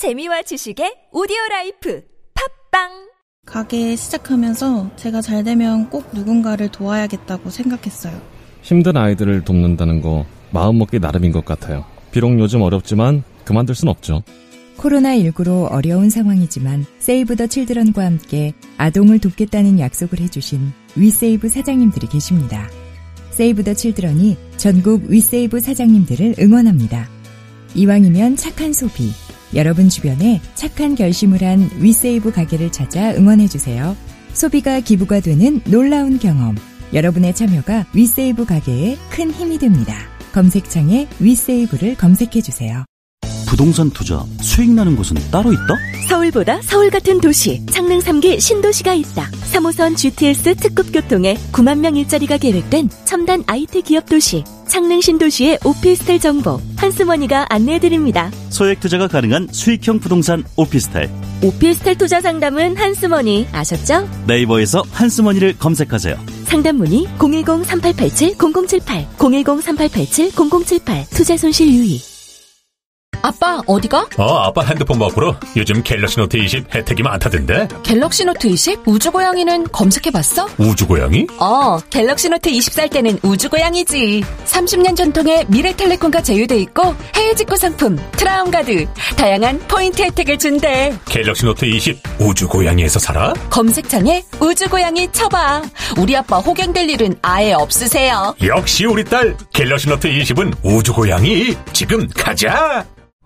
재미와 지식의 오디오 라이프 팟빵 가게 시작하면서 제가 잘 되면 꼭 누군가를 도와야겠다고 생각했어요. 힘든 아이들을 돕는다는 거 마음먹기 나름인 것 같아요. 비록 요즘 어렵지만 그만둘 순 없죠. 코로나19로 어려운 상황이지만 세이브 더 칠드런과 함께 아동을 돕겠다는 약속을 해주신 위세이브 사장님들이 계십니다. 세이브 더 칠드런이 전국 위세이브 사장님들을 응원합니다. 이왕이면 착한 소비, 여러분 주변에 착한 결심을 한 위세이브 가게를 찾아 응원해주세요. 소비가 기부가 되는 놀라운 경험. 여러분의 참여가 위세이브 가게에 큰 힘이 됩니다. 검색창에 위세이브를 검색해주세요. 부동산 투자 수익 나는 곳은 따로 있다? 서울보다 서울 같은 도시 창릉 3기 신도시가 있다 3호선 GTS 특급 교통에 9만 명 일자리가 계획된 첨단 IT 기업 도시 창릉 신도시의 오피스텔 정보 한스머니가 안내해드립니다. 소액 투자가 가능한 수익형 부동산 오피스텔. 오피스텔 투자 상담은 한스머니 아셨죠? 네이버에서 한스머니를 검색하세요. 상담 문의 010-3887-0078 010-3887-0078 투자 손실 유의 아빠 어디가? 어 아빠 핸드폰 바꾸러 요즘 갤럭시 노트 20 혜택이 많다던데. 갤럭시 노트 20 우주고양이는 검색해봤어? 우주고양이? 어 갤럭시 노트 20 살 때는 우주고양이지. 30년 전통의 미래텔레콤과 제휴돼 있고 해외 직구 상품 트라운가드 다양한 포인트 혜택을 준대. 갤럭시 노트 20 우주고양이에서 살아? 검색창에 우주고양이 쳐봐. 우리 아빠 호갱될 일은 아예 없으세요. 역시 우리 딸 갤럭시 노트 20은 우주고양이. 지금 가자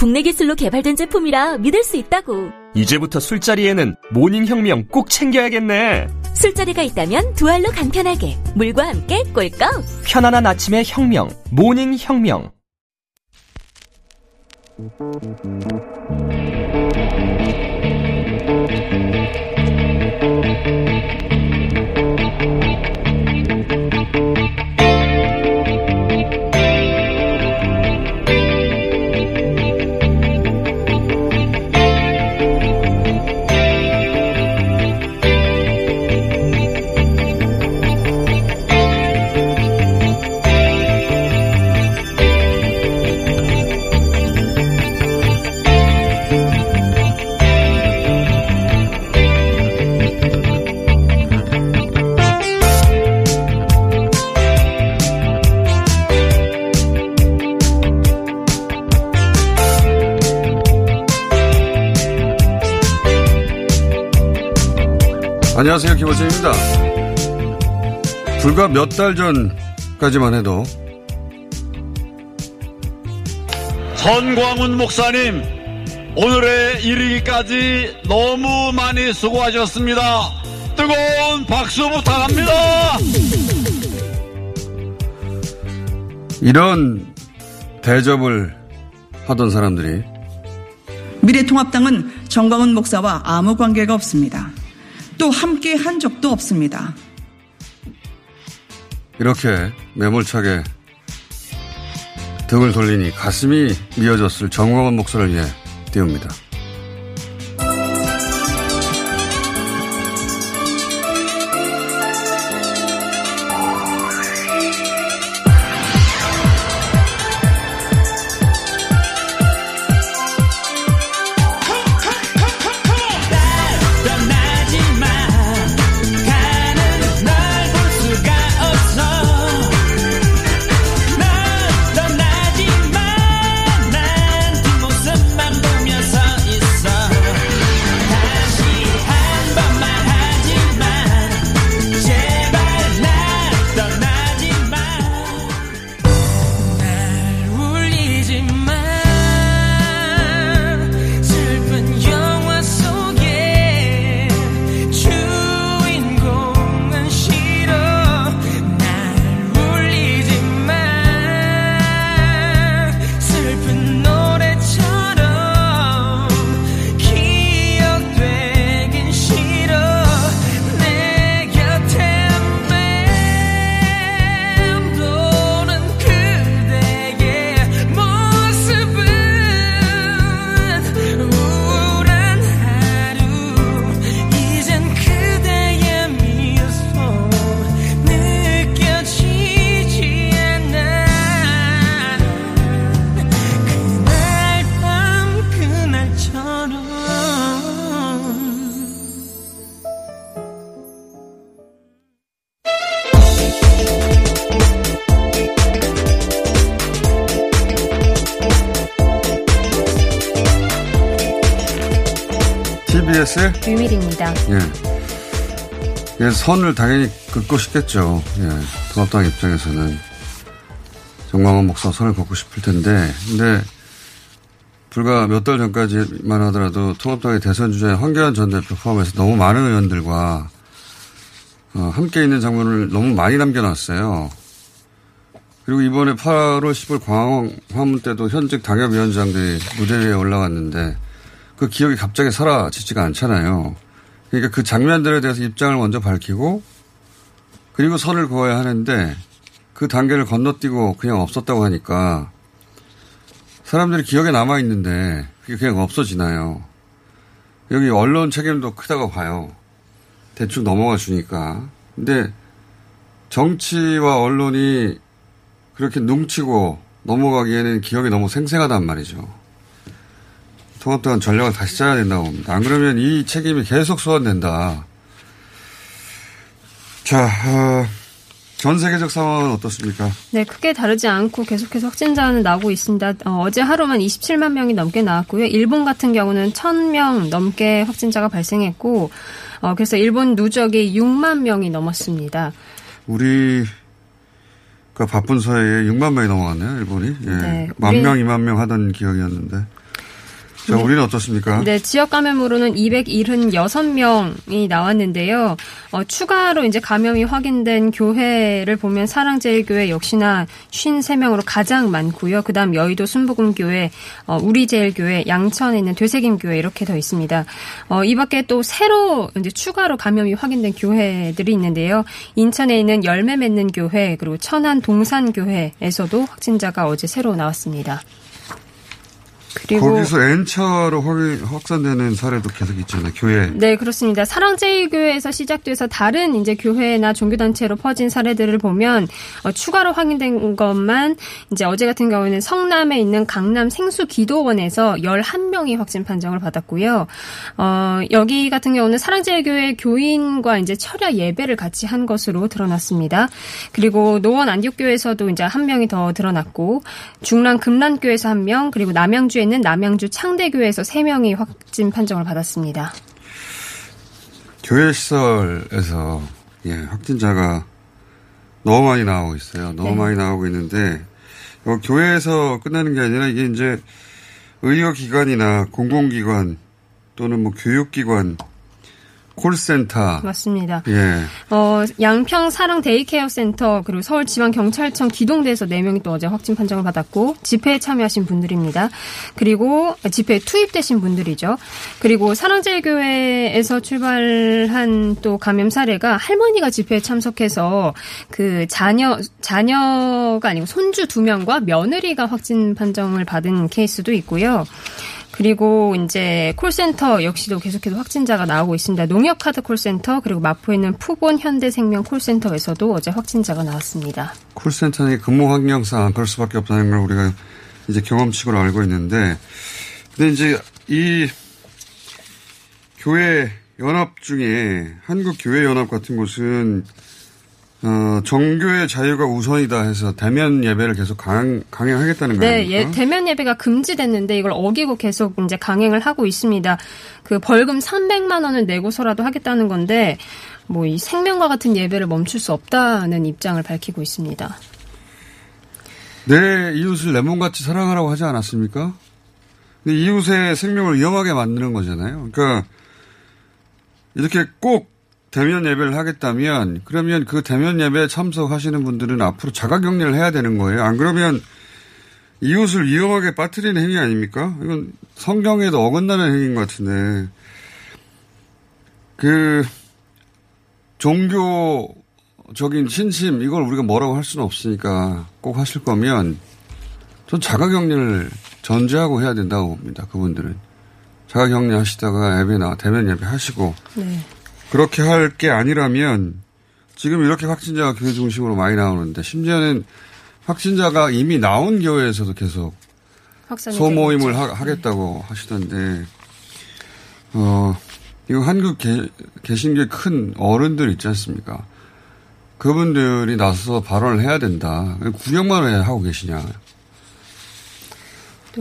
국내 기술로 개발된 제품이라 믿을 수 있다고 이제부터 술자리에는 모닝 혁명 꼭 챙겨야겠네. 술자리가 있다면 두 알로 간편하게 물과 함께 꿀꺽 편안한 아침의 혁명. 모닝 혁명. 안녕하세요. 김호준입니다. 불과 몇 달 전까지만 해도 선광훈 목사님, 오늘에 이르기까지 너무 많이 수고하셨습니다. 뜨거운 박수 부탁합니다. 이런 대접을 하던 사람들이 미래통합당은 정광훈 목사와 아무 관계가 없습니다. 또 함께 한 적도 없습니다. 이렇게 매몰차게 등을 돌리니 가슴이 미어졌을 정광훈 목사를 위해 띄웁니다. 예. 예, 선을 당연히 긋고 싶겠죠. 예, 통합당 입장에서는 정광훈 목사 선을 긋고 싶을 텐데, 근데 불과 몇 달 전까지만 하더라도 통합당의 대선 주자인 황교안 전 대표 포함해서 너무 많은 의원들과 어, 함께 있는 장면을 너무 많이 남겨놨어요. 그리고 이번에 8월 10일 광화문 화문 때도 현직 당협위원장들이 무대 위에 올라갔는데 그 기억이 갑자기 사라지지가 않잖아요. 그러니까 그 장면들에 대해서 입장을 먼저 밝히고 그리고 선을 그어야 하는데 그 단계를 건너뛰고 그냥 없었다고 하니까 사람들이 기억에 남아 있는데 그게 그냥 없어지나요. 여기 언론 책임도 크다고 봐요. 대충 넘어가 주니까. 근데 정치와 언론이 그렇게 뭉치고 넘어가기에는 기억이 너무 생생하단 말이죠. 통합당은 전략을 다시 짜야 된다고 봅니다. 안 그러면 이 책임이 계속 소환된다. 자, 어, 전 세계적 상황은 어떻습니까? 네, 크게 다르지 않고 계속해서 확진자는 나오고 있습니다. 어, 제 하루만 27만 명이 넘게 나왔고요. 일본 같은 경우는 1000명 넘게 확진자가 발생했고, 어, 그래서 일본 누적이 6만 명이 넘었습니다. 우리 그 바쁜 사이에 6만 명이 넘어갔네요, 일본이. 예. 네, 만 명, 2만 명 하던 기억이었는데. 자, 네. 우리는 어떻습니까? 네, 지역 감염으로는 276명이 나왔는데요. 어, 추가로 이제 감염이 확인된 교회를 보면 사랑제일교회 역시나 53명으로 가장 많고요. 그다음 여의도 순복음교회, 어, 우리제일교회, 양천에 있는 되새김교회 이렇게 더 있습니다. 어, 이 밖에 또 새로 이제 추가로 감염이 확인된 교회들이 있는데요. 인천에 있는 열매 맺는 교회, 그리고 천안 동산교회에서도 확진자가 어제 새로 나왔습니다. 그리고 거기서 N차로 확- 확산되는 사례도 계속 있잖아요, 교회. 네, 그렇습니다. 사랑제일교회에서 시작돼서 다른 이제 교회나 종교단체로 퍼진 사례들을 보면 어, 추가로 확인된 것만 이제 어제 같은 경우에는 성남에 있는 강남 생수기도원에서 11명이 확진 판정을 받았고요. 어, 여기 같은 경우는 사랑제일교회 교인과 이제 철야 예배를 같이 한 것으로 드러났습니다. 그리고 노원 안디옥교회에서도 이제 한 명이 더 드러났고 중랑 금란교회에서 한 명, 그리고 남양주 에 있는 남양주 창대교회에서 세 명이 확진 판정을 받았습니다. 교회 시설에서 예, 확진자가 너무 많이 나오고 있어요. 너무 네. 많이 나오고 있는데 어, 교회에서 끝나는 게 아니라 이게 이제 의료기관이나 공공기관 또는 뭐 교육기관 콜센터 맞습니다. 예. 어, 양평 사랑 데이케어 센터 그리고 서울지방경찰청 기동대에서 4명이 또 어제 확진 판정을 받았고 집회에 참여하신 분들입니다. 그리고 집회에 투입되신 분들이죠. 그리고 사랑제일교회에서 출발한 또 감염 사례가 할머니가 집회에 참석해서 그 자녀 자녀가 아니고 손주 두 명과 며느리가 확진 판정을 받은 케이스도 있고요. 그리고 이제 콜센터 역시도 계속해서 확진자가 나오고 있습니다. 농협카드 콜센터 그리고 마포에 있는 푸본 현대생명 콜센터에서도 어제 확진자가 나왔습니다. 콜센터의 근무 환경상 그럴 수밖에 없다는 걸 우리가 이제 경험칙으로 알고 있는데, 근데 이제 이 교회 연합 중에 한국 교회 연합 같은 곳은 어, 정교의 자유가 우선이다 해서 대면 예배를 계속 강, 강행하겠다는 거예요. 네, 예, 대면 예배가 금지됐는데 이걸 어기고 계속 이제 강행을 하고 있습니다. 그 벌금 300만 원을 내고서라도 하겠다는 건데 뭐 이 생명과 같은 예배를 멈출 수 없다는 입장을 밝히고 있습니다. 내 이웃을 내 몸같이 사랑하라고 하지 않았습니까? 근데 이웃의 생명을 위험하게 만드는 거잖아요. 그러니까 이렇게 꼭 대면 예배를 하겠다면 그러면 그 대면 예배에 참석하시는 분들은 앞으로 자가 격리를 해야 되는 거예요. 안 그러면 이웃을 위험하게 빠뜨리는 행위 아닙니까? 이건 성경에도 어긋나는 행위인 것 같은데 그 종교적인 신심 이걸 우리가 뭐라고 할 수는 없으니까 꼭 하실 거면 전 자가격리를 전제하고 해야 된다고 봅니다. 그분들은 자가격리 하시다가 예배나 대면 예배 하시고 네. 그렇게 할 게 아니라면 지금 이렇게 확진자가 교회 중심으로 많이 나오는데 심지어는 확진자가 이미 나온 교회에서도 계속 소모임을. 하, 겠다고 하시던데 어 이거 한국 개, 개신교의 큰 어른들 있지 않습니까? 그분들이 나서서 발언을 해야 된다. 구경만 왜 하고 계시냐.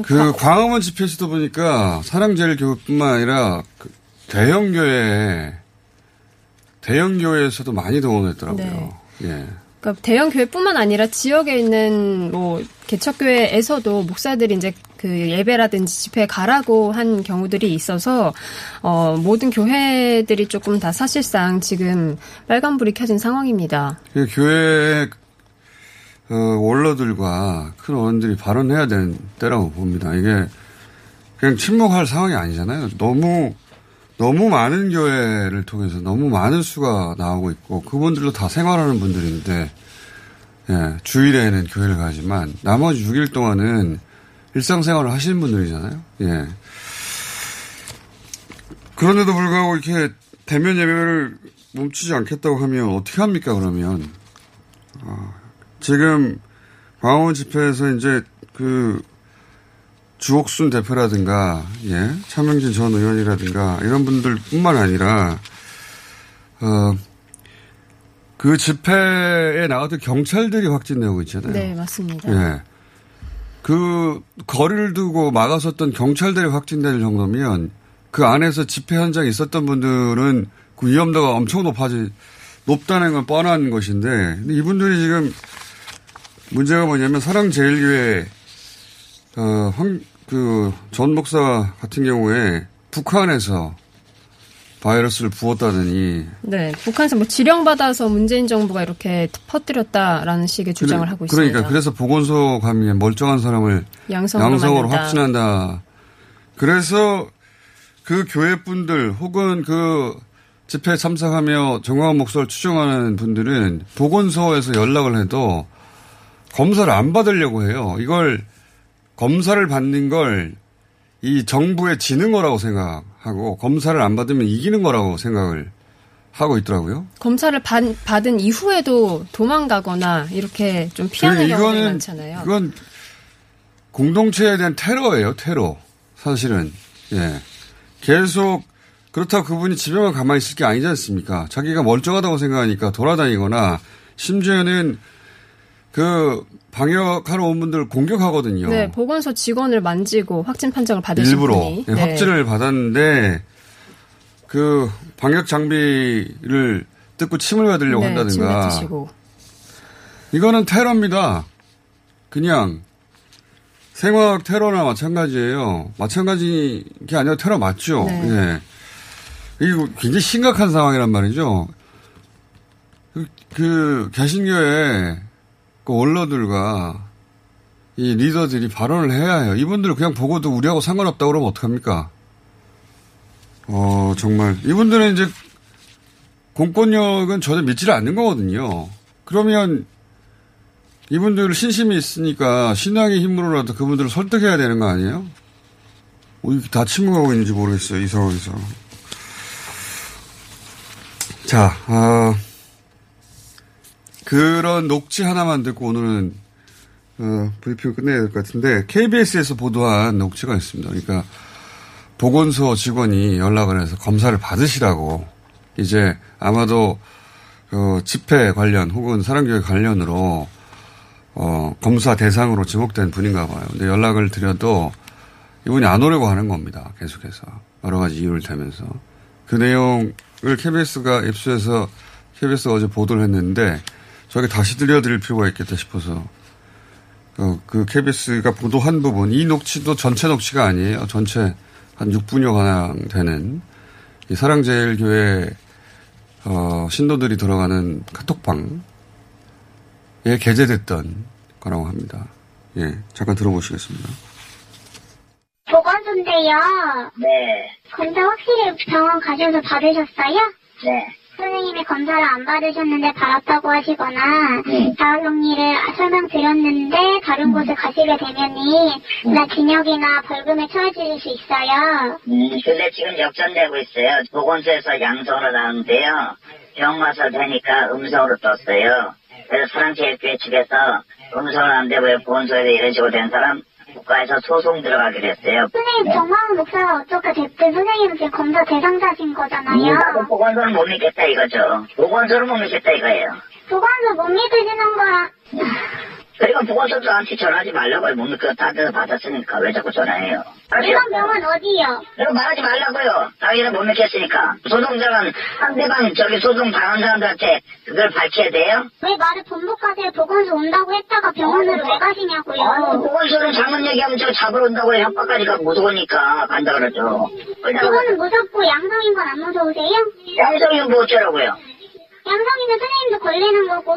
그 광화문 집회에서도 보니까 사랑제일교회뿐만 아니라 그 대형 교회, 대형 교회에서도 많이 동원했더라고요. 네. 예. 그러니까 대형 교회뿐만 아니라 지역에 있는 뭐 개척 교회에서도 목사들이 이제 그 예배라든지 집회에 가라고 한 경우들이 있어서 어 모든 교회들이 조금 다 사실상 지금 빨간불이 켜진 상황입니다. 그 교회 어, 원로들과 큰 어른들이 발언해야 되는 때라고 봅니다. 이게 그냥 침묵할 상황이 아니잖아요. 너무 너무 많은 교회를 통해서 너무 많은 수가 나오고 있고 그분들도 다 생활하는 분들인데 예, 주일에는 교회를 가지만 나머지 6일 동안은 일상생활을 하시는 분들이잖아요. 예. 그런데도 불구하고 이렇게 대면 예배를 멈추지 않겠다고 하면 어떻게 합니까 그러면 어, 지금 광화문 집회에서 이제 그 주옥순 대표라든가 예 차명진 전 의원이라든가 이런 분들뿐만 아니라 어, 그 집회에 나왔던 경찰들이 확진되고 있잖아요. 네, 맞습니다. 예. 그 거리를 두고 막아섰던 경찰들이 확진될 정도면 그 안에서 집회 현장에 있었던 분들은 그 위험도가 엄청 높아지 높다는 건 뻔한 것인데 이분들이 지금 문제가 뭐냐면 사랑제일교회 어, 어 그 전 목사 같은 경우에 북한에서 바이러스를 부었다더니 네, 북한에서 뭐 지령받아서 문재인 정부가 이렇게 퍼뜨렸다라는 식의 주장을 그래, 하고 있습니다. 그러니까 그래서 보건소 감염 멀쩡한 사람을 양성으로, 양성으로. 확진한다. 그래서 그 교회 분들 혹은 그 집회에 참석하며 정광훈 목사를 추정하는 분들은 보건소에서 연락을 해도 검사를 안 받으려고 해요. 이걸 검사를 받는 걸 이 정부의 지는 거라고 생각하고 검사를 안 받으면 이기는 거라고 생각을 하고 있더라고요. 검사를 받, 받은 이후에도 도망가거나 이렇게 좀 피하는 그러니까 경우가 많잖아요. 이건 공동체에 대한 테러예요, 테러. 사실은. 예. 계속 그렇다고 그분이 집에만 가만히 있을 게 아니지 않습니까? 자기가 멀쩡하다고 생각하니까 돌아다니거나 심지어는 그 방역하러 온 분들 공격하거든요. 네, 보건소 직원을 만지고 확진 판정을 받으신 일부러 분이 예, 네. 확진을 받았는데 그 방역 장비를 뜯고 침을 받으려고 네, 침 한다든가. 이거는 테러입니다. 그냥 생화학 테러나 마찬가지예요. 마찬가지 게 아니라 테러 맞죠. 네. 예. 이거 굉장히 심각한 상황이란 말이죠. 그, 그 개신교회 그 원로들과 이 리더들이 발언을 해야 해요. 이분들 그냥 보고도 우리하고 상관없다고 그러면 어떡합니까? 어, 정말. 이분들은 이제 공권력은 전혀 믿지를 않는 거거든요. 그러면 이분들 신심이 있으니까 신앙의 힘으로라도 그분들을 설득해야 되는 거 아니에요? 어, 다 침묵하고 있는지 모르겠어요, 이 상황에서. 자, 어, 그런 녹취 하나만 듣고 오늘은 어, 브리핑을 끝내야 될 것 같은데 KBS에서 보도한 녹취가 있습니다. 그러니까 보건소 직원이 연락을 해서 검사를 받으시라고 이제 아마도 그 집회 관련 혹은 사랑교회 관련으로 어, 검사 대상으로 지목된 분인가 봐요. 근데 연락을 드려도 이분이 안 오려고 하는 겁니다. 계속해서 여러 가지 이유를 대면서 그 내용을 KBS가 입수해서 KBS가 어제 보도를 했는데 저게 다시 들려드릴 필요가 있겠다 싶어서 어, 그 KBS가 보도한 부분 이 녹취도 전체 녹취가 아니에요. 전체 한 6분여 가량 되는 이 사랑제일교회 어, 신도들이 들어가는 카톡방에 게재됐던 거라고 합니다. 예, 잠깐 들어보시겠습니다. 보건소인데요. 네. 검사 확실히 병원 가셔서 받으셨어요? 네. 선생님이 검사를 안 받으셨는데 받았다고 하시거나 자가 격리를 설명드렸는데 다른 곳에 가시게 되면이 나 징역이나 벌금에 처해질 수 있어요. 음, 근데 지금 역전되고 있어요. 보건소에서 양성으로 나왔는데요. 병 와서 되니까 음성으로 떴어요. 그래서 사랑제일교회 측에서 음성은 안 되고 보건소에서 이런 식으로 된 사람 국가에서 소송 들어가기로 했어요. 선생님 정광훈 목사가 어떻게 됐든 선생님은 지금 검사 대상자신 거잖아요. 음, 나도 보건소는 못 믿겠다 이거죠. 보건소를 못 믿겠다 이거예요. 보건소 못 믿으시는 거야. 그리고 보건소도 나한테 전화하지 말라고요. 다 데서 받았으니까 왜 자꾸 전화해요. 일반 병원 어디요? 이거 말하지 말라고요. 자기는 못 믿겠으니까. 소송장은 상대방 저기 소송 당한 사람들한테 그걸 밝혀야 돼요? 왜 말을 본부까지 보건소 온다고 했다가 병원으로 왜 가시냐고요? 아니, 보건소는 잘못 얘기하면 저 잡으러 온다고 협박까지 가고 무서우니까 간다 그러죠. 그거는 무섭고 양성인 건 안 무서우세요? 양성이면 뭐 어쩌라고요? 양성이면 선생님도 걸리는 거고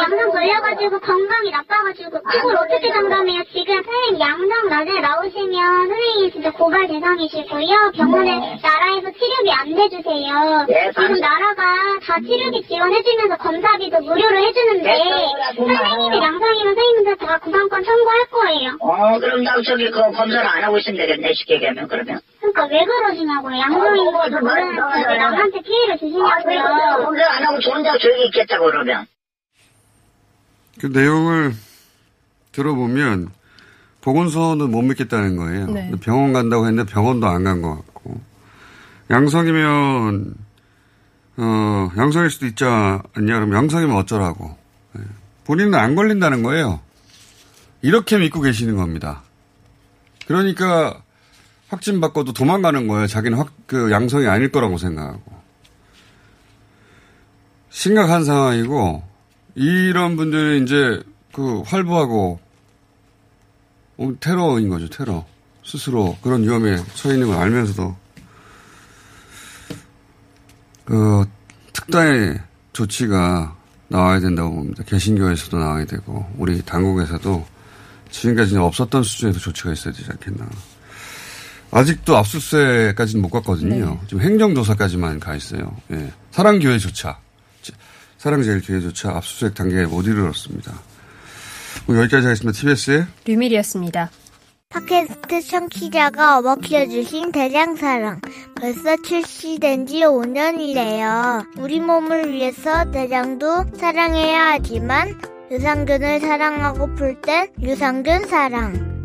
양성 걸려가지고 건강이 나빠가지고 그걸 어떻게 장담해요? 지금 선생님 양성 나중에 나오시면 선생님이 진짜 고발 대상이시고요. 병원에 나라에서 치료비 안 내주세요. 네, 지금 나라가 다 치료비 지원해주면서 검사비도 무료로 해주는데 선생님이 양성이면 선생님들 다 구상권 청구할 거예요. 어, 그럼 나 저기 그 검사를 안 하고 있으면 되겠네, 쉽게 얘기하면, 그러면. 그러니까 왜 그러시냐고요. 양성인지도 모르는데 왜 남한테 피해를 주시냐고요. 검사 안저 혼자 조용히 있겠다고, 그러면. 그 내용을 들어보면 보건소는 못 믿겠다는 거예요. 네. 병원 간다고 했는데 병원도 안 간 것 같고 양성이면 어 양성일 수도 있지 않냐 그러면 양성이면 어쩌라고 예. 본인은 안 걸린다는 거예요. 이렇게 믿고 계시는 겁니다. 그러니까 확진 받고도 도망가는 거예요. 자기는 확 그 양성이 아닐 거라고 생각하고 심각한 상황이고 이런 분들이 이제 그 활보하고 어, 테러인 거죠, 테러. 스스로 그런 위험에 처해 있는 걸 알면서도 그 특단의 조치가 나와야 된다고 봅니다. 개신교에서도 나와야 되고 우리 당국에서도 지금까지는 없었던 수준에서 조치가 있어야 되지 않겠나. 아직도 압수수색까지는 못 갔거든요. 지금 행정조사까지만 가 있어요. 예. 사랑교회조차 사랑제일교회조차 압수수색 단계에 못 이르렀습니다. 뭐 여기까지 하겠습니다. TBS의 류밀희였습니다. 팟캐스트 청취자가 업어 키워주신 대장사랑. 벌써 출시된 지 5년이래요. 우리 몸을 위해서 대장도 사랑해야 하지만 유산균을 사랑하고플 땐 유산균 사랑.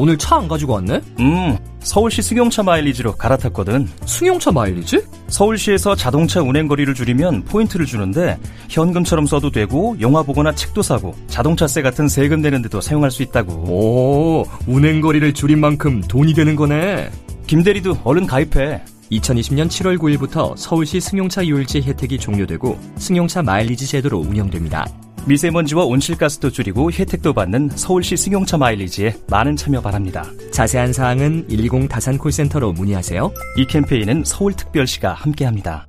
오늘 차 안 가지고 왔네? 음, 서울시 승용차 마일리지로 갈아탔거든. 승용차 마일리지? 서울시에서 자동차 운행 거리를 줄이면 포인트를 주는데 현금처럼 써도 되고 영화 보거나 책도 사고 자동차세 같은 세금 내는 데도 사용할 수 있다고. 오, 운행 거리를 줄인 만큼 돈이 되는 거네. 김 대리도 얼른 가입해. 2020년 7월 9일부터 서울시 승용차 유일제 혜택이 종료되고 승용차 마일리지 제도로 운영됩니다. 미세먼지와 온실가스도 줄이고 혜택도 받는 서울시 승용차 마일리지에 많은 참여 바랍니다. 자세한 사항은 120 다산 콜센터로 문의하세요. 이 캠페인은 서울특별시가 함께합니다.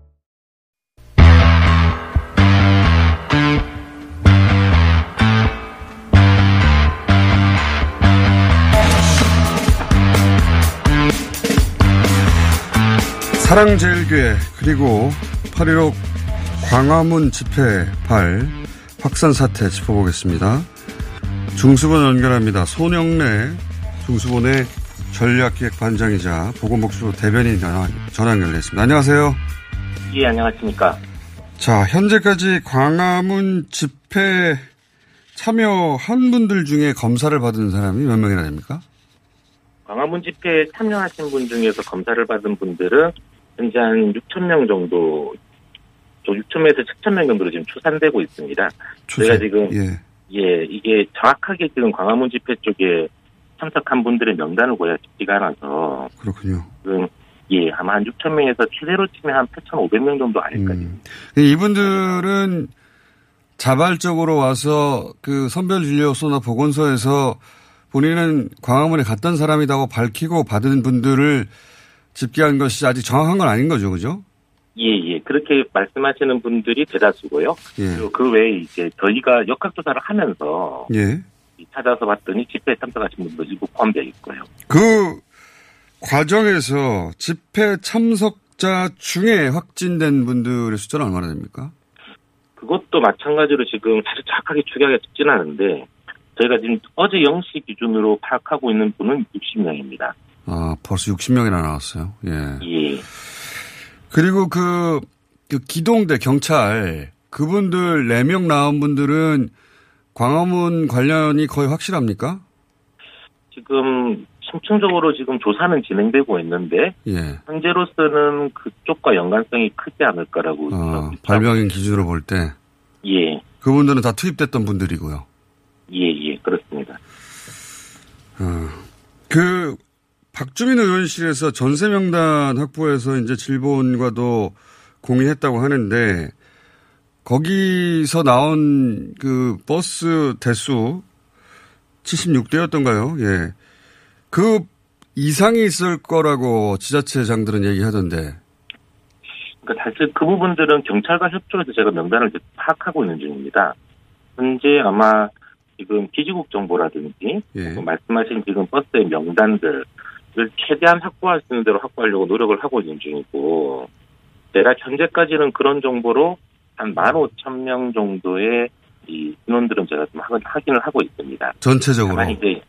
사랑제일교회 그리고 8.15 광화문 집회 발 확산 사태 짚어보겠습니다. 중수본 연결합니다. 손영래 중수본의 전략기획반장이자 보건복지부 대변인 전화, 연결됐습니다. 안녕하세요. 예, 안녕하십니까. 자, 현재까지 광화문 집회 참여한 분들 중에 검사를 받은 사람이 몇 명이나 됩니까? 광화문 집회에 참여하신 분 중에서 검사를 받은 분들은 현재 한 6천 명 정도, 저 6천에서 7천 명 정도로 지금 추산되고 있습니다. 추산, 저희가 지금 예. 예, 이게 정확하게 지금 광화문 집회 쪽에 참석한 분들의 명단을 보야 쉽지가 않아서 그렇군요. 지금 예, 아마 한 6천 명에서 최대로 치면 한 8,500명 정도 아닐까 요? 음. 이분들은 자발적으로 와서 그 선별진료소나 보건소에서 본인은 광화문에 갔던 사람이라고 밝히고 받은 분들을 집계한 것이 아직 정확한 건 아닌 거죠, 그죠? 예, 예. 그렇게 말씀하시는 분들이 대다수고요. 예. 그리고 그 외에 이제 저희가 역학조사를 하면서 예. 찾아서 봤더니 집회에 참석하신 분도 일부 포함되어 있고요. 그 과정에서 집회 참석자 중에 확진된 분들의 숫자는 얼마나 됩니까? 그것도 마찬가지로 지금 사실 정확하게 추계하기가 쉽지는 않은데 저희가 지금 어제 0시 기준으로 파악하고 있는 분은 60명입니다. 아, 벌써 60명이나 나왔어요. 예. 예. 그리고 그, 그 기동대 경찰 그분들 4명 나온 분들은 광화문 관련이 거의 확실합니까? 지금 심층적으로 지금 조사는 진행되고 있는데 예. 현재로서는 그쪽과 연관성이 크지 않을까라고 어, 발병인 기준으로 볼 때. 예, 그분들은 다 투입됐던 분들이고요. 예, 예, 그렇습니다. 어, 그, 박주민 의원실에서 전세 명단 확보해서 이제 질본과도 공유했다고 하는데, 거기서 나온 그 버스 대수 76대였던가요? 예. 그 이상이 있을 거라고 지자체 장들은 얘기하던데. 그러니까 사실 그 부분들은 경찰과 협조해서 제가 명단을 파악하고 있는 중입니다. 현재 아마 지금 기지국 정보라든지 예. 뭐 말씀하신 지금 버스의 명단들 을 최대한 확보할 수 있는 대로 확보하려고 노력을 하고 있는 중이고 내가 현재까지는 그런 정보로 한 15,000명 정도의 이 신원들은 제가 좀 확- 확인을 하고 있습니다. 전체적으로. 이제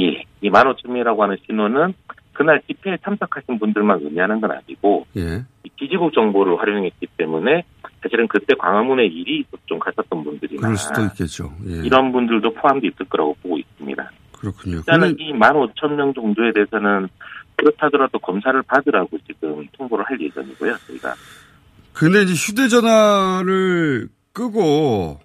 예, 이 15,000명이라고 하는 신원은 그날 집회에 참석하신 분들만 의미하는 건 아니고 예. 이 기지국 정보를 활용했기 때문에 사실은 그때 광화문에 일이 좀 갔었던 분들이나 그럴 수도 있겠죠. 예. 이런 분들도 포함돼 있을 거라고 보고 있습니다. 그렇군요. 일단은 근데 이 15,000명 정도에 대해서는 그렇다더라도 검사를 받으라고 지금 통보를 할 예정이고요, 저희가. 근데 이제 휴대전화를 끄고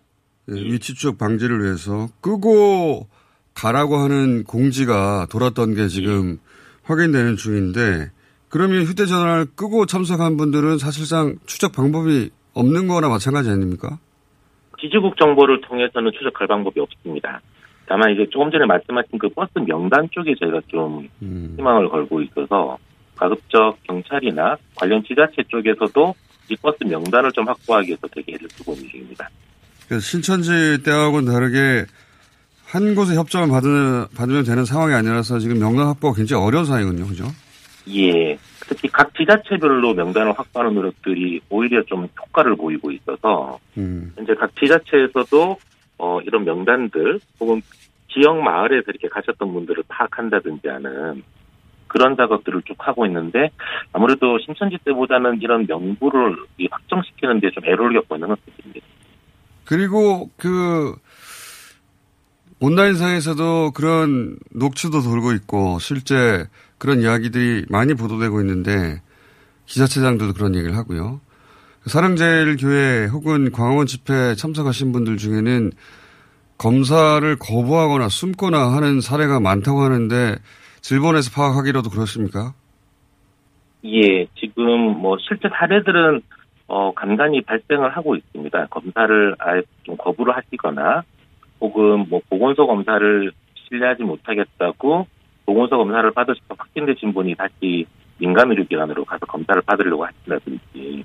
예, 위치 추적 방지를 위해서 끄고 가라고 하는 공지가 돌았던 게 지금 확인되는 중인데 그러면 휴대전화를 끄고 참석한 분들은 사실상 추적 방법이 없는 거나 마찬가지 아닙니까? 기지국 정보를 통해서는 추적할 방법이 없습니다. 다만 이제 조금 전에 말씀하신 그 버스 명단 쪽에 저희가 좀 음. 희망을 걸고 있어서 가급적 경찰이나 관련 지자체 쪽에서도 이 버스 명단을 좀 확보하기 위해서 대기를 두고 있는 중입니다. 그래서 신천지 때하고는 다르게 한 곳에 협조를 받으면, 받으면 되는 상황이 아니라서 지금 명단 확보가 굉장히 어려운 상황이군요. 그죠? 예. 특히 각 지자체별로 명단을 확보하는 노력들이 오히려 좀 효과를 보이고 있어서 음. 현재 각 지자체에서도 어, 이런 명단들 혹은 지역 마을에서 이렇게 가셨던 분들을 파악한다든지 하는 그런 작업들을 쭉 하고 있는데 아무래도 신천지 때보다는 이런 명부를 이 확정시키는 데 좀 애로를 겪고 있는 것 같습니다. 그리고 그 온라인상에서도 그런 녹취도 돌고 있고 실제 그런 이야기들이 많이 보도되고 있는데 기자체장들도 그런 얘기를 하고요. 사랑제일교회 혹은 광화문 집회 참석하신 분들 중에는 검사를 거부하거나 숨거나 하는 사례가 많다고 하는데 질본에서 파악하기로도 그렇습니까? 예, 지금 뭐 실제 사례들은 어 간간히 발생을 하고 있습니다. 검사를 아예 좀 거부를 하시거나 혹은 뭐 보건소 검사를 신뢰하지 못하겠다고 보건소 검사를 받으셔서 확진되신 분이 다시 민감의료기관으로 가서 검사를 받으려고 하신다든지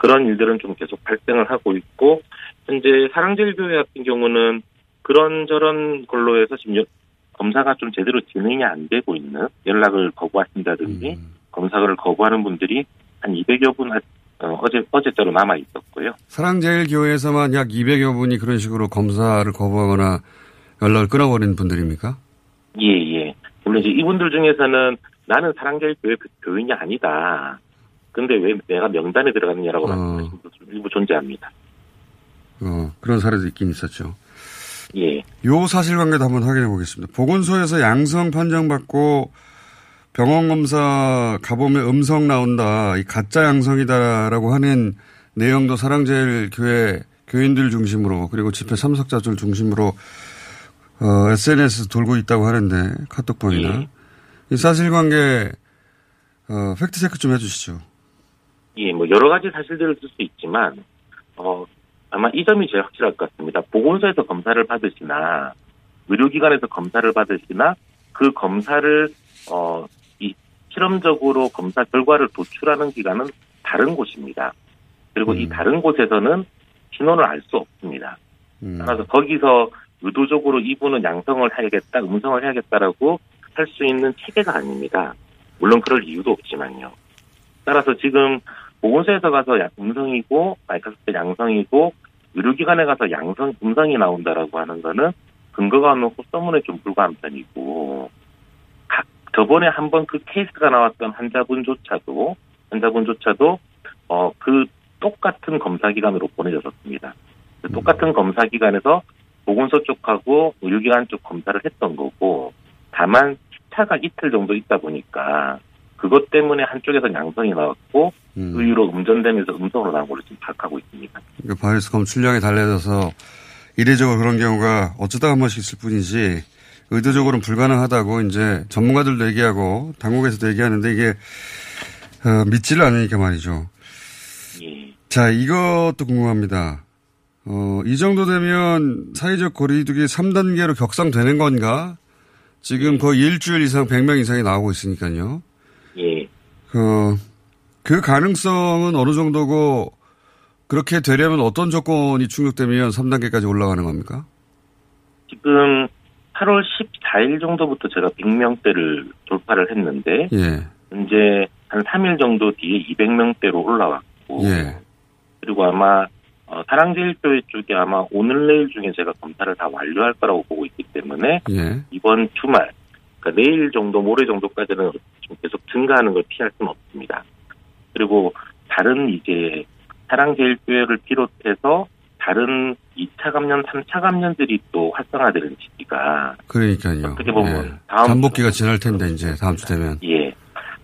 그런 일들은 좀 계속 발생을 하고 있고 현재 사랑제일교회 같은 경우는 그런저런 걸로 해서 지금 여- 검사가 좀 제대로 진행이 안 되고 있는 연락을 거부하신다든지 검사를 거부하는 분들이 한 200여 분 아- 어, 어제 어제자로 남아 있었고요. 사랑제일교회에서만 약 200여 분이 그런 식으로 검사를 거부하거나 연락을 끊어버리는 분들입니까? 예, 예. 물론 이제 이분들 중에서는 나는 사랑제일교회 그 교인이 아니다. 근데 왜 내가 명단에 들어갔느냐라고 말씀하시는 분들 일부 존재합니다. 어, 그런 사례도 있긴 있었죠. 예. 요 사실관계도 한번 확인해 보겠습니다. 보건소에서 양성 판정받고 병원 검사 가보면 음성 나온다. 이 가짜 양성이다라고 하는 내용도 사랑제일 교회 교인들 중심으로 그리고 집회 참석자들 중심으로 어, SNS 돌고 있다고 하는데 카톡방이나 이 사실관계 어, 팩트 체크 좀 해주시죠. 예, 뭐 여러 가지 사실들을 쓸 수 있지만 어 아마 이 점이 제일 확실할 것 같습니다. 보건소에서 검사를 받으시나 의료기관에서 검사를 받으시나 그 검사를 어 이 실험적으로 검사 결과를 도출하는 기관은 다른 곳입니다. 그리고 이 다른 곳에서는 신원을 알 수 없습니다. 따라서 거기서 의도적으로 이분은 양성을 해야겠다, 음성을 해야겠다라고 할 수 있는 체계가 아닙니다. 물론 그럴 이유도 없지만요. 따라서 지금 보건소에서 가서 야- 음성이고 때 양성이고 의료기관에 가서 양성 음성이 나온다라고 하는 거는 근거가 없는 헛소문에 좀 불과한 편이고 각 저번에 한 번 그 케이스가 나왔던 환자분조차도 환자분조차도 어 그 똑같은 검사 기관으로 보내졌었습니다. 그 똑같은 검사 기관에서 보건소 쪽하고 의료기관 쪽 검사를 했던 거고 다만 시차가 이틀 정도 있다 보니까 그것 때문에 한쪽에서 양성이 나왔고 그 이후로 음전되면서 음성으로 나온 걸로 지금 파악하고 있습니다. 그러니까 바이러스 검출량이 달라져서 이례적으로 그런 경우가 어쩌다 한 번씩 있을 뿐이지 의도적으로는 불가능하다고 이제 전문가들도 얘기하고 당국에서도 얘기하는데 이게 어, 믿지를 않으니까 말이죠. 자, 이것도 궁금합니다. 어, 이 정도 되면 사회적 거리두기 3단계로 격상되는 건가? 지금 거의 일주일 이상 100명 이상이 나오고 있으니까요. 예. 그, 그 가능성은 어느 정도고 그렇게 되려면 어떤 조건이 충족되면 3단계까지 올라가는 겁니까? 지금 8월 14일 정도부터 제가 100명대를 돌파를 했는데 예. 이제 한 3일 정도 뒤에 200명대로 올라왔고 예. 그리고 아마 어, 사랑제일교회 쪽에 아마 오늘 내일 중에 제가 검사를 다 완료할 거라고 보고 있기 때문에 예. 이번 주말 그러니까 내일 정도 모레 정도까지는 좀 계속 증가하는 걸 피할 수는 없습니다. 그리고 다른 이제 사랑제일교회를 비롯해서 다른 2차 감염, 3차 감염들이 또 활성화되는 시기가 그러니까요. 어떻게 보면 예. 다음 잠복기가 지날 텐데 이제 다음 주 되면. 예.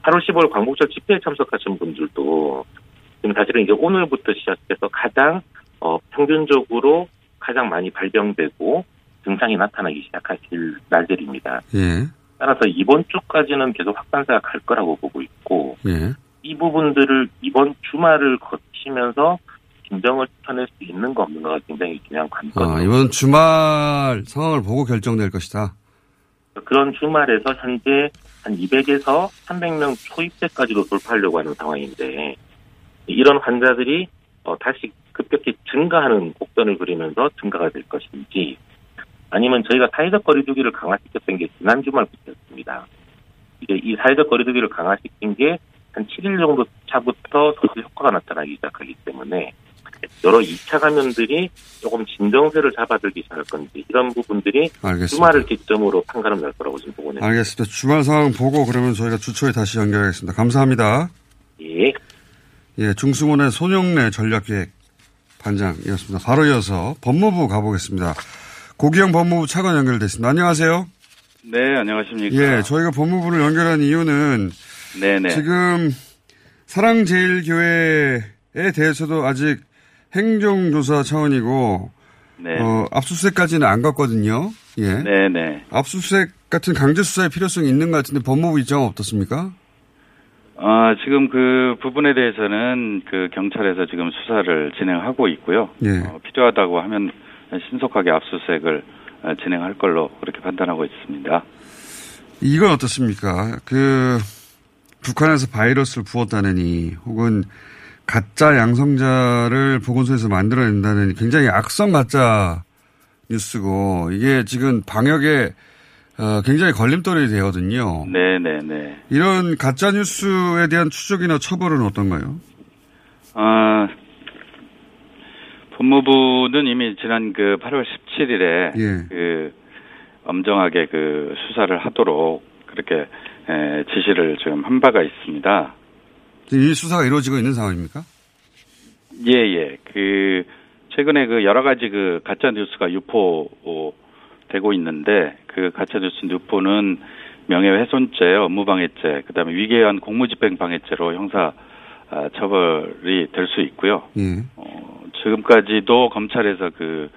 8월 15일 광복절 집회에 참석하신 분들도 지금 사실은 이제 오늘부터 시작해서 가장 어, 평균적으로 가장 많이 발병되고 증상이 나타나기 시작하실 날들입니다. 예. 따라서 이번 주까지는 계속 확산세가 갈 거라고 보고 있고 예. 이 부분들을 이번 주말을 거치면서 진정을 쳐낼 수 있는 거 없는 거가 굉장히 중요한 관건이에요. 아, 이번 주말 상황을 보고 결정될 것이다. 그런 주말에서 현재 한 200에서 300명 초입대까지도 돌파하려고 하는 상황인데 이런 환자들이 어, 다시 급격히 증가하는 곡선을 그리면서 증가가 될 것인지 아니면 저희가 사회적 거리두기를 강화시켰던 게 지난 주말부터였습니다. 이제 이 사회적 거리두기를 강화시킨 게 한 7일 정도 차부터 서서히 효과가 나타나기 시작하기 때문에 여러 2차 감염들이 조금 진정세를 잡아들기 시작할 건지 이런 부분들이 알겠습니다. 주말을 기점으로 판가름 날 거라고 지금 보고 있습니다. 알겠습니다. 주말 상황 보고 그러면 저희가 주초에 다시 연결하겠습니다. 감사합니다. 예. 예, 중수문의 손용래 전략기획 반장이었습니다. 바로 이어서 법무부 가보겠습니다. 고기영 법무부 차관 연결됐습니다. 안녕하세요. 네, 안녕하십니까. 예, 저희가 법무부를 연결한 이유는 네네. 지금 사랑제일교회에 대해서도 아직 행정조사 차원이고 네. 어, 압수수색까지는 안 갔거든요. 예. 네네. 압수수색 같은 강제 수사의 필요성이 있는 것 같은데 법무부 입장은 어떻습니까? 아, 지금 그 부분에 대해서는 그 경찰에서 지금 수사를 진행하고 있고요. 예. 어, 필요하다고 하면 신속하게 압수수색을 어, 진행할 걸로 그렇게 판단하고 있습니다. 이건 어떻습니까? 그 북한에서 바이러스를 부었다느니 혹은 가짜 양성자를 보건소에서 만들어낸다는 굉장히 악성 가짜 뉴스고 이게 지금 방역에 어, 굉장히 걸림돌이 되거든요. 네네네. 이런 가짜 뉴스에 대한 추적이나 처벌은 어떤가요? 아, 법무부는 이미 지난 그 8월 17일에 예. 그 엄정하게 그 수사를 하도록 그렇게 에, 지시를 지금 한 바가 있습니다. 이 수사가 이루어지고 있는 상황입니까? 예, 예. 그, 최근에 그 여러 가지 그 가짜 뉴스가 유포되고 있는데 그 가짜 뉴스 유포는 명예훼손죄, 업무방해죄, 그 다음에 위계한 공무집행방해죄로 형사 아, 처벌이 될 수 있고요. 예. 어, 지금까지도 검찰에서 그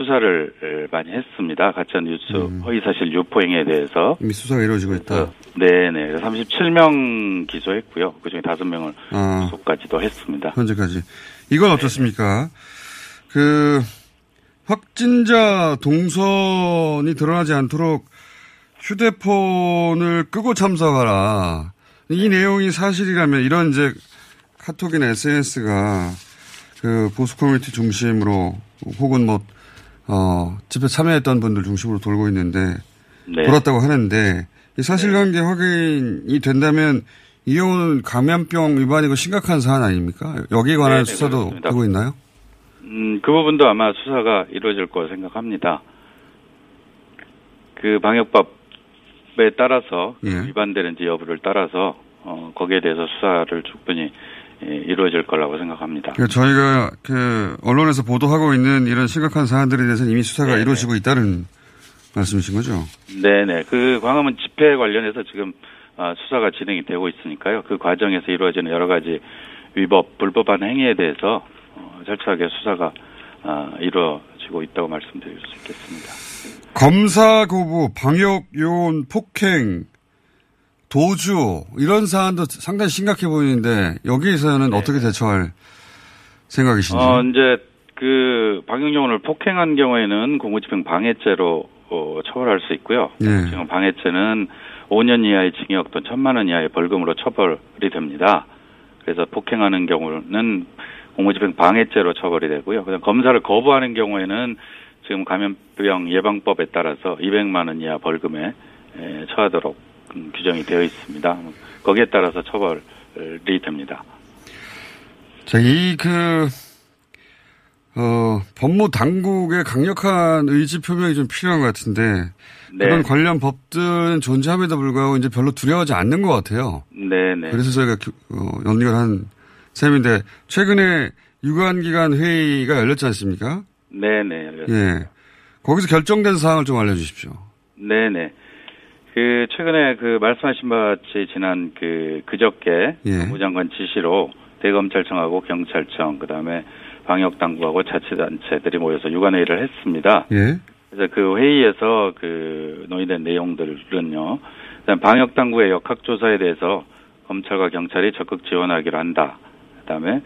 수사를 많이 했습니다. 가짜 뉴스 허위 사실 유포 행위에 대해서 이미 수사가 이루어지고 있다. 네 네. 37명 기소했고요. 그중에 5명을 아. 구속까지도 했습니다. 현재까지. 이건 어떻습니까? 그 확진자 동선이 드러나지 않도록 휴대폰을 끄고 참석하라. 이 내용이 사실이라면 이런 이제 카톡이나 SNS가 그 보수 커뮤니티 중심으로 혹은 뭐, 어, 집회 참여했던 분들 중심으로 돌고 있는데 네. 돌았다고 하는데 이 사실관계 확인이 된다면 이 경우는 감염병 위반이고 심각한 사안 아닙니까? 여기에 관한 네, 네, 수사도 그렇습니다. 되고 있나요? 음, 그 부분도 아마 수사가 이루어질 거라 생각합니다. 그 방역법에 따라서 그 예. 위반되는지 여부를 따라서 어, 거기에 대해서 수사를 충분히 예, 이루어질 거라고 생각합니다. 그 저희가 그 언론에서 보도하고 있는 이런 심각한 사안들에 대해서는 이미 수사가 네네. 이루어지고 있다는 말씀이신 거죠? 네네. 그 광화문 집회 관련해서 지금 아, 수사가 진행이 되고 있으니까요. 그 과정에서 이루어지는 여러 가지 위법, 불법한 행위에 대해서 어, 철저하게 수사가 아, 이루어지고 있다고 말씀드릴 수 있겠습니다. 검사 거부, 방역 요원 폭행, 도주 이런 사안도 상당히 심각해 보이는데 여기에서는 어떻게 대처할 생각이신지? 네. 어, 이제 그 방역요원을 폭행한 경우에는 공무집행 방해죄로 어, 처벌할 수 있고요. 예. 지금 방해죄는 5년 이하의 징역 또는 1천만 원 이하의 벌금으로 처벌이 됩니다. 그래서 폭행하는 경우는 공무집행 방해죄로 처벌이 되고요. 그다음 검사를 거부하는 경우에는 지금 감염병 예방법에 따라서 200만 원 이하 벌금에 에, 처하도록 음, 규정이 되어 있습니다. 거기에 따라서 처벌이 됩니다. 자, 이 그, 어, 법무 당국의 강력한 의지 표명이 좀 필요한 것 같은데 네. 그런 관련 법들은 존재함에도 불구하고 이제 별로 두려워하지 않는 것 같아요. 네 네. 그래서 저희가 교- 어, 연결한 셈인데 최근에 유관기관 회의가 열렸지 않습니까? 네네. 예. 거기서 결정된 사항을 좀 알려주십시오. 네 네. 그 최근에 그 말씀하신 바와 같이 지난 그 그저께 예. 법무장관 지시로 대검찰청하고 경찰청 그다음에 방역 당국하고 자치단체들이 모여서 유관회의를 했습니다. 예. 그래서 그 회의에서 그 논의된 내용들은요. 일단 방역 당국의 역학 조사에 대해서 검찰과 경찰이 적극 지원하기로 한다. 그다음에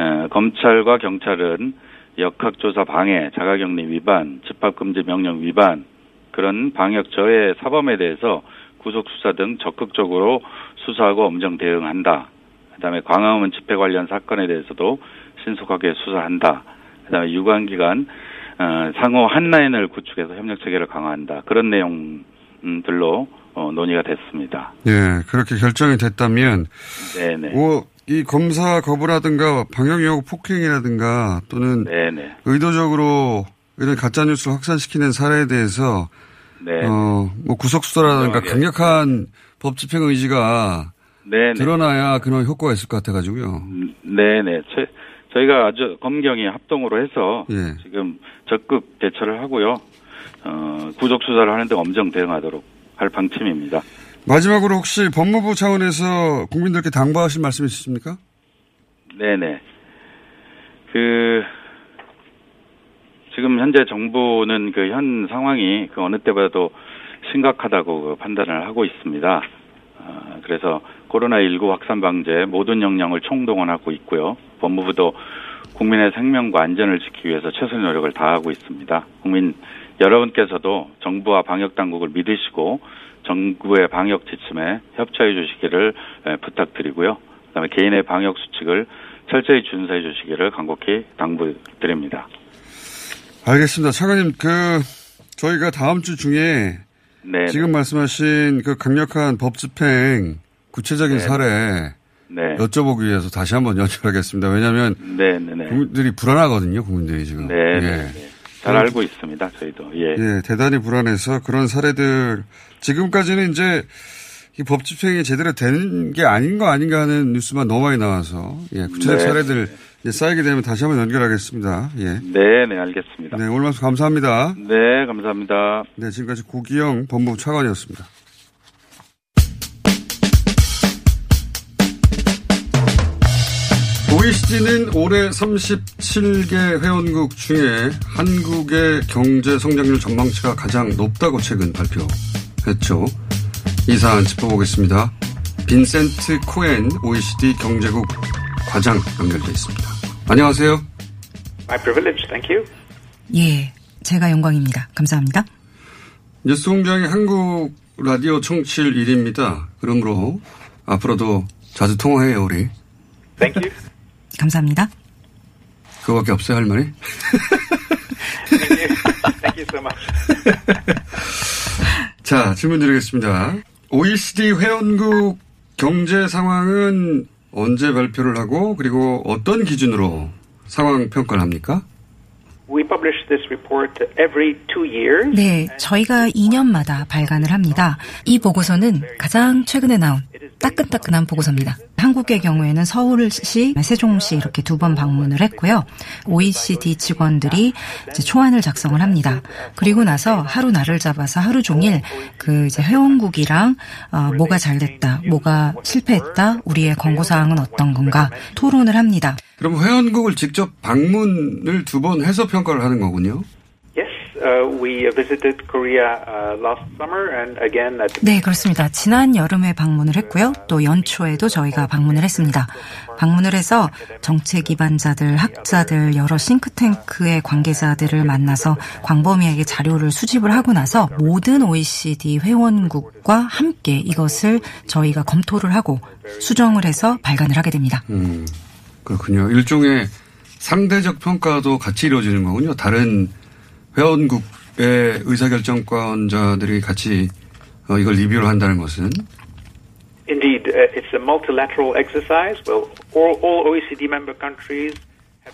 에, 검찰과 경찰은 역학 조사 방해, 자가격리 위반, 집합 금지 명령 위반 그런 방역 저해 사범에 대해서 구속 수사 등 적극적으로 수사하고 엄정 대응한다. 그다음에 광화문 집회 관련 사건에 대해서도 신속하게 수사한다. 그다음에 유관 기관 어, 상호 한 라인을 구축해서 협력 체계를 강화한다. 그런 내용들로 어, 논의가 됐습니다. 예. 그렇게 결정이 됐다면 네네. 뭐, 이 검사 거부라든가 방역용 폭행이라든가 또는 네네. 의도적으로 이런 가짜뉴스를 확산시키는 사례에 대해서 네. 어, 뭐 구속수사라든가 분명하게. 강력한 법 집행 의지가 네네. 드러나야 그런 효과가 있을 것 같아가지고요. 네네. 저, 저희가 아주 검경이 합동으로 해서 예. 지금 적극 대처를 하고요. 어, 구속 수사를 하는데 엄정 대응하도록 할 방침입니다. 마지막으로 혹시 법무부 차원에서 국민들께 당부하신 말씀 있으십니까? 네네. 그 지금 현재 정부는 그 현 상황이 그 어느 때보다도 심각하다고 그 판단을 하고 있습니다. 아, 그래서 코로나19 확산 방제 모든 역량을 총동원하고 있고요. 법무부도 국민의 생명과 안전을 지키기 위해서 최선의 노력을 다하고 있습니다. 국민 여러분께서도 정부와 방역 당국을 믿으시고 정부의 방역 지침에 협조해 주시기를 에, 부탁드리고요. 그다음에 개인의 방역 수칙을 철저히 준수해 주시기를 간곡히 당부드립니다. 알겠습니다. 차관님, 그, 저희가 다음 주 중에 네. 지금 말씀하신 그 강력한 법 집행 구체적인 네. 사례 네. 여쭤보기 위해서 다시 한번 연결하겠습니다. 왜냐하면 네, 네, 네. 국민들이 불안하거든요. 국민들이 지금. 네, 예. 네, 네. 잘 알고 있습니다. 저희도. 예. 예, 대단히 불안해서 그런 사례들 지금까지는 이제 이법 집행이 제대로 되는 게 아닌 거 아닌가 하는 뉴스만 너무 많이 나와서 예, 구체적 네. 사례들 이제 쌓이게 되면 다시 한번 연결하겠습니다. 예. 네, 네, 알겠습니다. 네, 오늘 말씀 감사합니다. 네, 감사합니다. 네, 지금까지 고기영 법무부 차관이었습니다. OECD는 올해 37개 회원국 중에 한국의 경제 성장률 전망치가 가장 높다고 최근 발표했죠. 이 사안 짚어보겠습니다. 빈센트 코엔 OECD 경제국 과장 연결돼 있습니다. 안녕하세요. My privilege, thank you. 예, 제가 영광입니다. 감사합니다. 뉴스 공장의 한국 라디오 청취율 1위입니다. 그러므로 앞으로도 자주 통화해요, 우리. Thank you. 감사합니다. 그거밖에 없어요, 할 말이? Thank you. Thank you so much. 자, 질문 드리겠습니다. OECD 회원국 경제 상황은 언제 발표를 하고 그리고 어떤 기준으로 상황 평가를 합니까? 네, 저희가 2년마다 발간을 합니다. 이 보고서는 가장 최근에 나온 따끈따끈한 보고서입니다. 한국의 경우에는 서울시, 세종시 이렇게 두 번 방문을 했고요. OECD 직원들이 초안을 작성을 합니다. 그리고 나서 하루 날을 잡아서 하루 종일 그 이제 회원국이랑 어, 뭐가 잘 됐다, 뭐가 실패했다, 우리의 권고 사항은 어떤 건가 토론을 합니다. 그럼 회원국을 직접 방문을 두 번 해서 평가를 하는 거군요. Yes, uh, we visited Korea uh, last summer and again at 네, 그렇습니다. 지난 여름에 방문을 했고요. 또 연초에도 저희가 방문을 했습니다. 방문을 해서 정책 기반자들, 학자들, 여러 싱크탱크의 관계자들을 만나서 광범위하게 자료를 수집을 하고 나서 모든 OECD 회원국과 함께 이것을 저희가 검토를 하고 수정을 해서 발간을 하게 됩니다. 음, 그렇군요. 일종의 상대적 평가도 같이 이루어지는 거군요. 다른 회원국의 의사결정권자들이 같이 어, 이걸 리뷰를 한다는 것은 Indeed, uh, it's a multilateral exercise. Well, all, all OECD member countries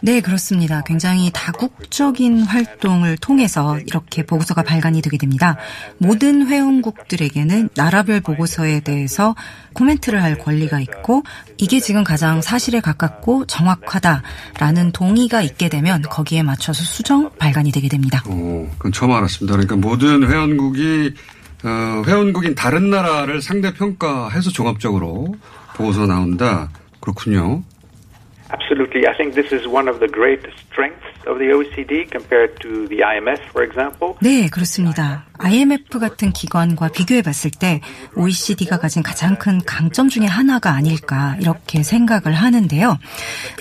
네, 그렇습니다. 굉장히 다국적인 활동을 통해서 이렇게 보고서가 발간이 되게 됩니다. 모든 회원국들에게는 나라별 보고서에 대해서 코멘트를 할 권리가 있고 이게 지금 가장 사실에 가깝고 정확하다라는 동의가 있게 되면 거기에 맞춰서 수정 발간이 되게 됩니다. 오, 그건 처음 알았습니다. 그러니까 모든 회원국이 어, 회원국인 다른 나라를 상대 평가해서 종합적으로 보고서 나온다. 그렇군요. Absolutely. I think this is one of the great strengths of the OECD compared to the IMF, for example. 네, 그렇습니다. IMF 같은 기관과 비교해 봤을 때 OECD가 가진 가장 큰 강점 중에 하나가 아닐까 이렇게 생각을 하는데요.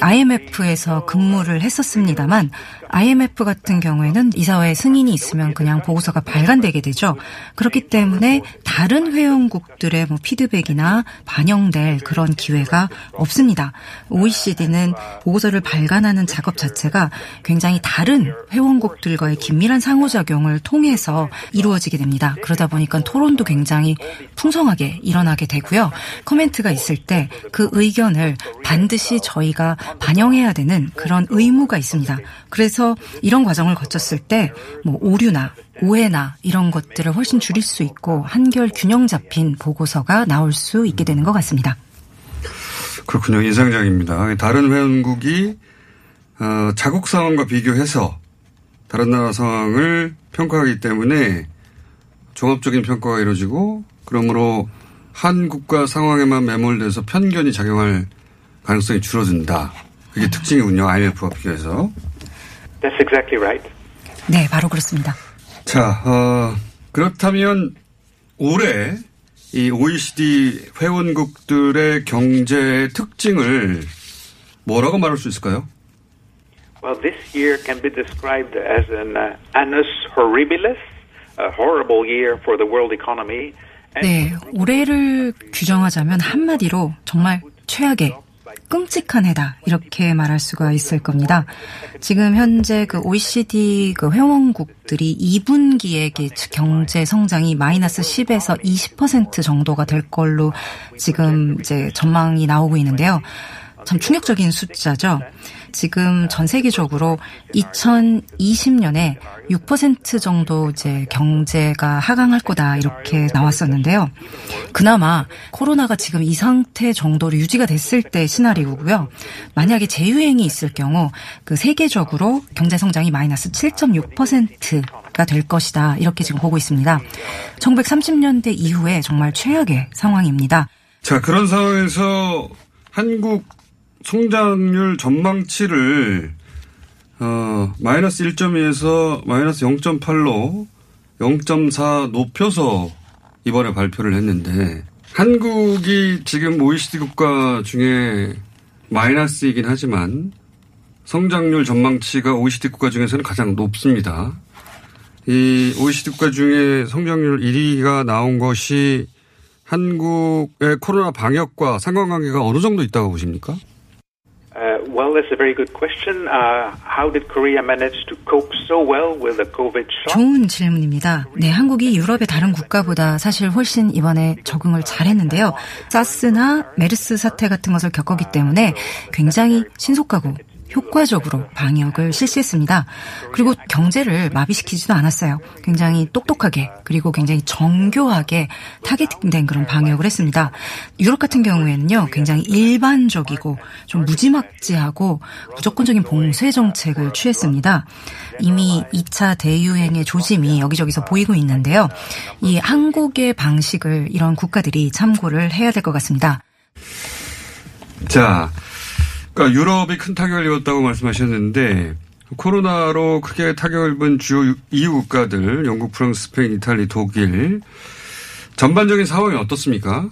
IMF에서 근무를 했었습니다만 IMF 같은 경우에는 이사회 승인이 있으면 그냥 보고서가 발간되게 되죠. 그렇기 때문에 다른 회원국들의 뭐 피드백이나 반영될 그런 기회가 없습니다. OECD는 보고서를 발간하는 작업 자체가 굉장히 다른 회원국들과의 긴밀한 상호작용을 통해서 이루어지게 됩니다. 그러다 보니까 토론도 굉장히 풍성하게 일어나게 되고요. 코멘트가 있을 때 그 의견을 반드시 저희가 반영해야 되는 그런 의무가 있습니다. 그래서 이런 과정을 거쳤을 때 뭐 오류나 오해나 이런 것들을 훨씬 줄일 수 있고 한결 균형 잡힌 보고서가 나올 수 있게 되는 것 같습니다. 그렇군요. 인상적입니다. 다른 회원국이 어, 자국 상황과 비교해서 다른 나라 상황을 평가하기 때문에 종합적인 평가가 이루어지고 그러므로 한국과 상황에만 매몰돼서 편견이 작용할 가능성이 줄어든다. 그게 특징이군요. IMF와 비교해서. That's exactly right. 네, 바로 그렇습니다. 자, 어, 그렇다면 올해 이 OECD 회원국들의 경제의 특징을 뭐라고 말할 수 있을까요? Well, this year can be described as an uh, annus horribilis, a horrible year for the world economy. 네, 올해를 규정하자면 한마디로 정말 최악의 끔찍한 해다 이렇게 말할 수가 있을 겁니다. 지금 현재 그 OECD 그 회원국들이 2분기의 경제 성장이 마이너스 10에서 20% 정도가 될 걸로 지금 이제 전망이 나오고 있는데요. 참 충격적인 숫자죠. 지금 전 세계적으로 2020년에 6% 정도 이제 경제가 하강할 거다 이렇게 나왔었는데요. 그나마 코로나가 지금 이 상태 정도로 유지가 됐을 때 시나리오고요. 만약에 재유행이 있을 경우 그 세계적으로 경제 성장이 마이너스 7.6%가 될 것이다 이렇게 지금 보고 있습니다. 1930년대 이후에 정말 최악의 상황입니다. 자, 그런 상황에서 한국 성장률 전망치를 어, 마이너스 1.2에서 마이너스 0.8로 0.4 높여서 이번에 발표를 했는데 한국이 지금 OECD 국가 중에 마이너스이긴 하지만 성장률 전망치가 OECD 국가 중에서는 가장 높습니다. 이 OECD 국가 중에 성장률 1위가 나온 것이 한국의 코로나 방역과 상관관계가 어느 정도 있다고 보십니까? Uh, well, that's a very good question. Uh, how did Korea manage to cope so well with the COVID shock? 좋은 질문입니다. 네, 한국이 유럽의 다른 국가보다 사실 훨씬 이번에 적응을 잘했는데요. 사스나 메르스 사태 같은 것을 겪었기 때문에 굉장히 신속하고 효과적으로 방역을 실시했습니다. 그리고 경제를 마비시키지도 않았어요. 굉장히 똑똑하게 그리고 굉장히 정교하게 타겟팅된 그런 방역을 했습니다. 유럽 같은 경우에는요, 굉장히 일반적이고 좀 무지막지하고 무조건적인 봉쇄 정책을 취했습니다. 이미 2차 대유행의 조짐이 여기저기서 보이고 있는데요. 이 한국의 방식을 이런 국가들이 참고를 해야 될 것 같습니다. 자, 그러니까 유럽이 큰 타격을 입었다고 말씀하셨는데 코로나로 크게 타격을 입은 주요 EU 국가들 영국, 프랑스, 스페인, 이탈리, 독일 전반적인 상황이 어떻습니까?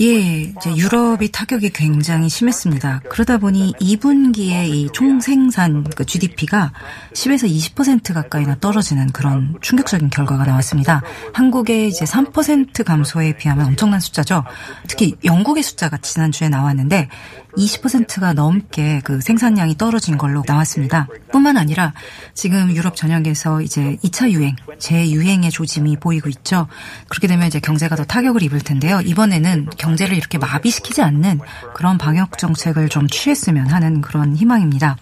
예, 이제 유럽이 타격이 굉장히 심했습니다. 그러다 보니 2분기에 이 총생산 그 GDP가 10에서 20% 가까이나 떨어지는 그런 충격적인 결과가 나왔습니다. 한국의 이제 3% 감소에 비하면 엄청난 숫자죠. 특히 영국의 숫자가 지난주에 나왔는데 20%가 넘게 그 생산량이 떨어진 걸로 나왔습니다. 뿐만 아니라 지금 유럽 전역에서 이제 2차 유행, 재유행의 조짐이 보이고 있죠. 그렇게 되면 이제 경제가 더 타격을 입을 텐데요. 이번에는 경제를 이렇게 마비시키지 않는 그런 방역 정책을 좀 취했으면 하는 그런 희망입니다.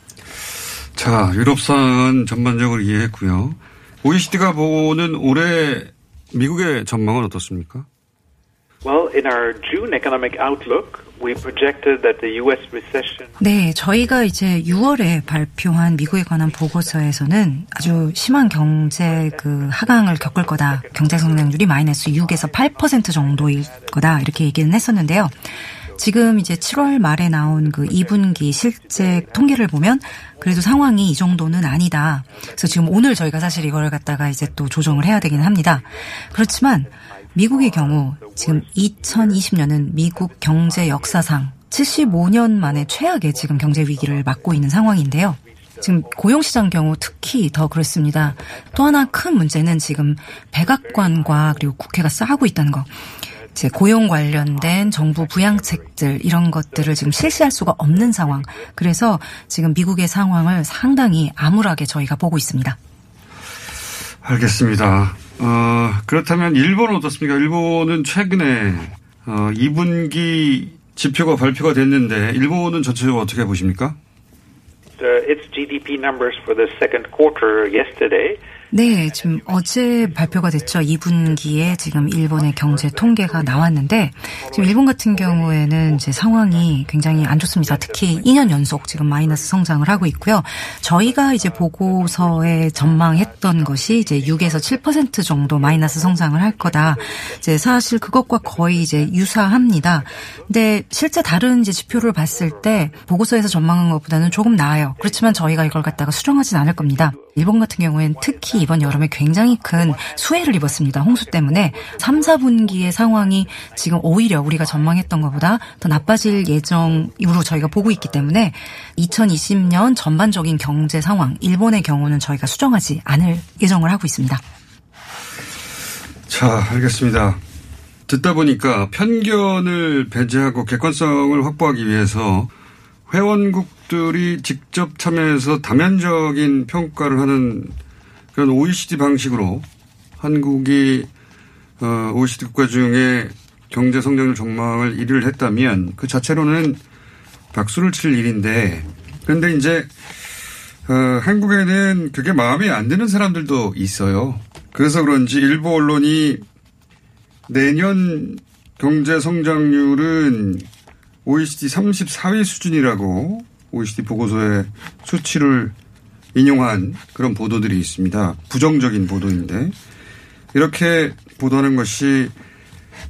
자, 유럽 상황은 전반적으로 이해했고요. OECD가 보는 올해 미국의 전망은 어떻습니까? Well, in our June economic outlook, 네, 저희가 이제 6월에 발표한 미국에 관한 보고서에서는 아주 심한 경제 그 하강을 겪을 거다. 경제 성장률이 마이너스 6에서 8% 정도일 거다. 이렇게 얘기는 했었는데요. 지금 이제 7월 말에 나온 그 2분기 실제 통계를 보면 그래도 상황이 이 정도는 아니다. 그래서 지금 오늘 저희가 사실 이걸 갖다가 이제 또 조정을 해야 되긴 합니다. 그렇지만 미국의 경우 지금 2020년은 미국 경제 역사상 75년 만에 최악의 지금 경제 위기를 맞고 있는 상황인데요. 지금 고용시장 경우 특히 더 그렇습니다. 또 하나 큰 문제는 지금 백악관과 그리고 국회가 싸우고 있다는 거. 이제 고용 관련된 정부 부양책들 이런 것들을 지금 실시할 수가 없는 상황. 그래서 지금 미국의 상황을 상당히 암울하게 저희가 보고 있습니다. 알겠습니다. 어, 그렇다면 일본은 어떻습니까? 일본은 최근에 어, 2분기 지표가 발표가 됐는데 일본은 전체적으로 어떻게 보십니까? Its GDP numbers for the second quarter yesterday. 네, 지금 어제 발표가 됐죠. 2분기에 지금 일본의 경제 통계가 나왔는데 지금 일본 같은 경우에는 이제 상황이 굉장히 안 좋습니다. 특히 2년 연속 지금 마이너스 성장을 하고 있고요. 저희가 이제 보고서에 전망했던 것이 이제 6에서 7% 정도 마이너스 성장을 할 거다. 이제 사실 그것과 거의 이제 유사합니다. 근데 실제 다른 이제 지표를 봤을 때 보고서에서 전망한 것보다는 조금 나아요. 그렇지만 저희가 이걸 갖다가 수정하진 않을 겁니다. 일본 같은 경우에는 특히 이번 여름에 굉장히 큰 수해를 입었습니다. 홍수 때문에 3, 4분기의 상황이 지금 오히려 우리가 전망했던 것보다 더 나빠질 예정으로 저희가 보고 있기 때문에 2020년 전반적인 경제 상황, 일본의 경우는 저희가 수정하지 않을 예정을 하고 있습니다. 자, 알겠습니다. 듣다 보니까 편견을 배제하고 객관성을 확보하기 위해서 회원국 들이 직접 참여해서 다면적인 평가를 하는 그런 OECD 방식으로 한국이 어, OECD 국가 중에 경제 성장률 전망을 1위를 했다면 그 자체로는 박수를 칠 일인데 그런데 이제 어, 한국에는 그게 마음에 안 드는 사람들도 있어요. 그래서 그런지 일부 언론이 내년 경제 성장률은 OECD 34위 수준이라고 OECD 보고서의 수치를 인용한 그런 보도들이 있습니다. 부정적인 보도인데 이렇게 보도하는 것이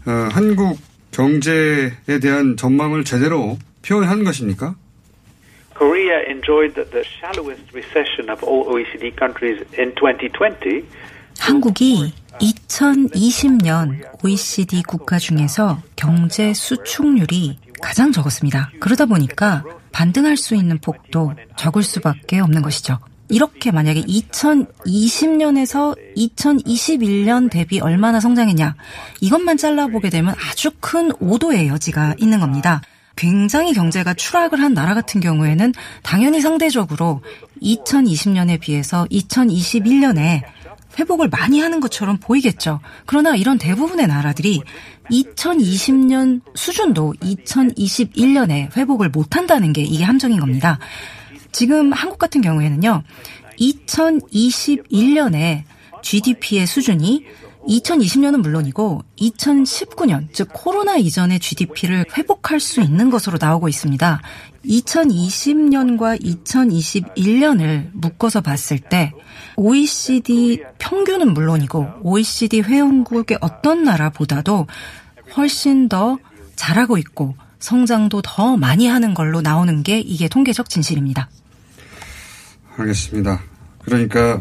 어, 한국 경제에 대한 전망을 제대로 표현한 것입니까? Korea enjoyed the, the shallowest recession of all OECD countries in 2020. 한국이 2020년 OECD 국가 중에서 경제 수축률이 가장 적었습니다. 그러다 보니까 반등할 수 있는 폭도 적을 수밖에 없는 것이죠. 이렇게 만약에 2020년에서 2021년 대비 얼마나 성장했냐 이것만 잘라보게 되면 아주 큰 오도의 여지가 있는 겁니다. 굉장히 경제가 추락을 한 나라 같은 경우에는 당연히 상대적으로 2020년에 비해서 2021년에 회복을 많이 하는 것처럼 보이겠죠. 그러나 이런 대부분의 나라들이 2020년 수준도 2021년에 회복을 못한다는 게 이게 함정인 겁니다. 지금 한국 같은 경우에는요, 2021년에 GDP의 수준이 2020년은 물론이고 2019년, 즉 코로나 이전의 GDP를 회복할 수 있는 것으로 나오고 있습니다. 2020년과 2021년을 묶어서 봤을 때 OECD 평균은 물론이고 OECD 회원국의 어떤 나라보다도 훨씬 더 잘하고 있고 성장도 더 많이 하는 걸로 나오는 게 이게 통계적 진실입니다. 알겠습니다. 그러니까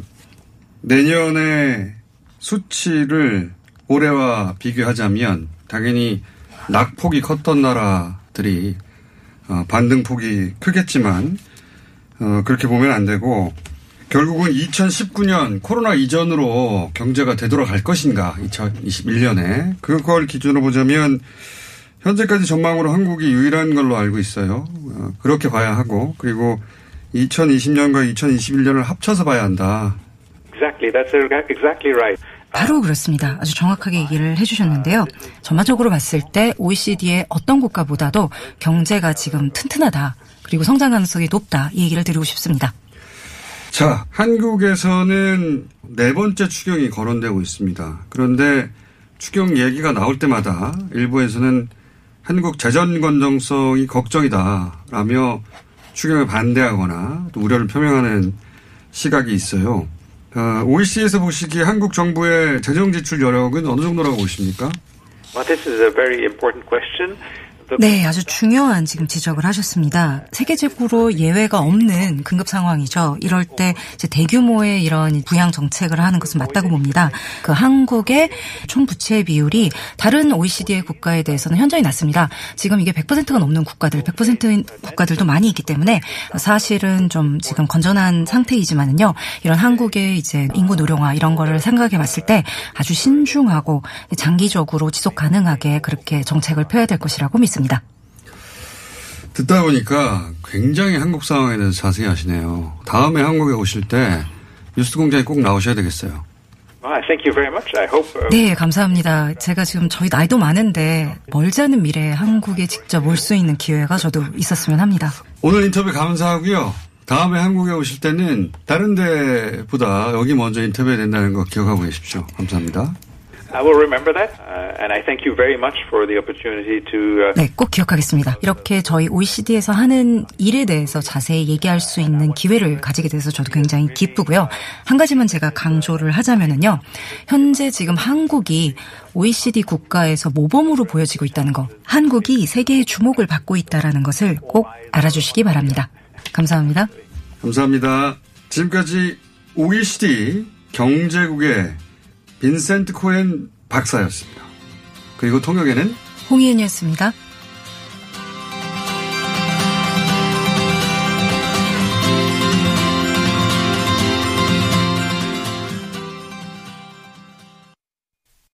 내년에 수치를 올해와 비교하자면 당연히 낙폭이 컸던 나라들이 어, 반등폭이 크겠지만 어, 그렇게 보면 안 되고 결국은 2019년 코로나 이전으로 경제가 되돌아갈 것인가 2021년에 그걸 기준으로 보자면 현재까지 전망으로 한국이 유일한 걸로 알고 있어요. 어, 그렇게 봐야 하고 그리고 2020년과 2021년을 합쳐서 봐야 한다. Exactly, that's exactly right. 바로 그렇습니다. 아주 정확하게 얘기를 해주셨는데요. 전반적으로 봤을 때 OECD의 어떤 국가보다도 경제가 지금 튼튼하다. 그리고 성장 가능성이 높다. 이 얘기를 드리고 싶습니다. 자, 한국에서는 네 번째 추경이 거론되고 있습니다. 그런데 추경 얘기가 나올 때마다 일부에서는 한국 재정 건정성이 걱정이다라며 추경에 반대하거나 또 우려를 표명하는 시각이 있어요. 어, OEC에서 보시기에 한국 정부의 재정 지출 여력은 어느 정도라고 보십니까? Well, this is a very important question. 네, 아주 중요한 지금 지적을 하셨습니다. 세계적으로 예외가 없는 긴급 상황이죠. 이럴 때 이제 대규모의 이런 부양 정책을 하는 것은 맞다고 봅니다. 그 한국의 총 부채 비율이 다른 OECD의 국가에 대해서는 현저히 낮습니다. 지금 이게 100%가 넘는 국가들, 100%인 국가들도 많이 있기 때문에 사실은 좀 지금 건전한 상태이지만은요. 이런 한국의 이제 인구 노령화 이런 거를 생각해 봤을 때 아주 신중하고 장기적으로 지속 가능하게 그렇게 정책을 펴야 될 것이라고 믿습니다. 듣다 보니까 굉장히 한국 상황에 대해서 자세히 하시네요. 다음에 한국에 오실 때 뉴스 공장에 꼭 나오셔야 되겠어요. Well, thank you very much. I hope. uh, 네, 감사합니다. 제가 지금 저희 나이도 많은데 멀지 않은 미래에 한국에 직접 올 수 있는 기회가 저도 있었으면 합니다. 오늘 인터뷰 감사하고요. 다음에 한국에 오실 때는 다른 데보다 여기 먼저 인터뷰해야 된다는 거 기억하고 계십시오. 감사합니다. I will remember that, uh, and I thank you very much for the opportunity to. Uh, 네, 꼭 기억하겠습니다. 이렇게 저희 OECD에서 하는 일에 대해서 자세히 얘기할 수 있는 기회를 가지게 돼서 저도 굉장히 기쁘고요. 한 가지만 제가 강조를 하자면은요. 현재 지금 한국이 OECD 국가에서 모범으로 보여지고 있다는 거, 한국이 세계의 주목을 받고 있다라는 것을 꼭 알아주시기 바랍니다. 감사합니다. 감사합니다. 지금까지 OECD 경제국의 빈센트 코엔 박사였습니다. 그리고 통역에는 홍희연이었습니다.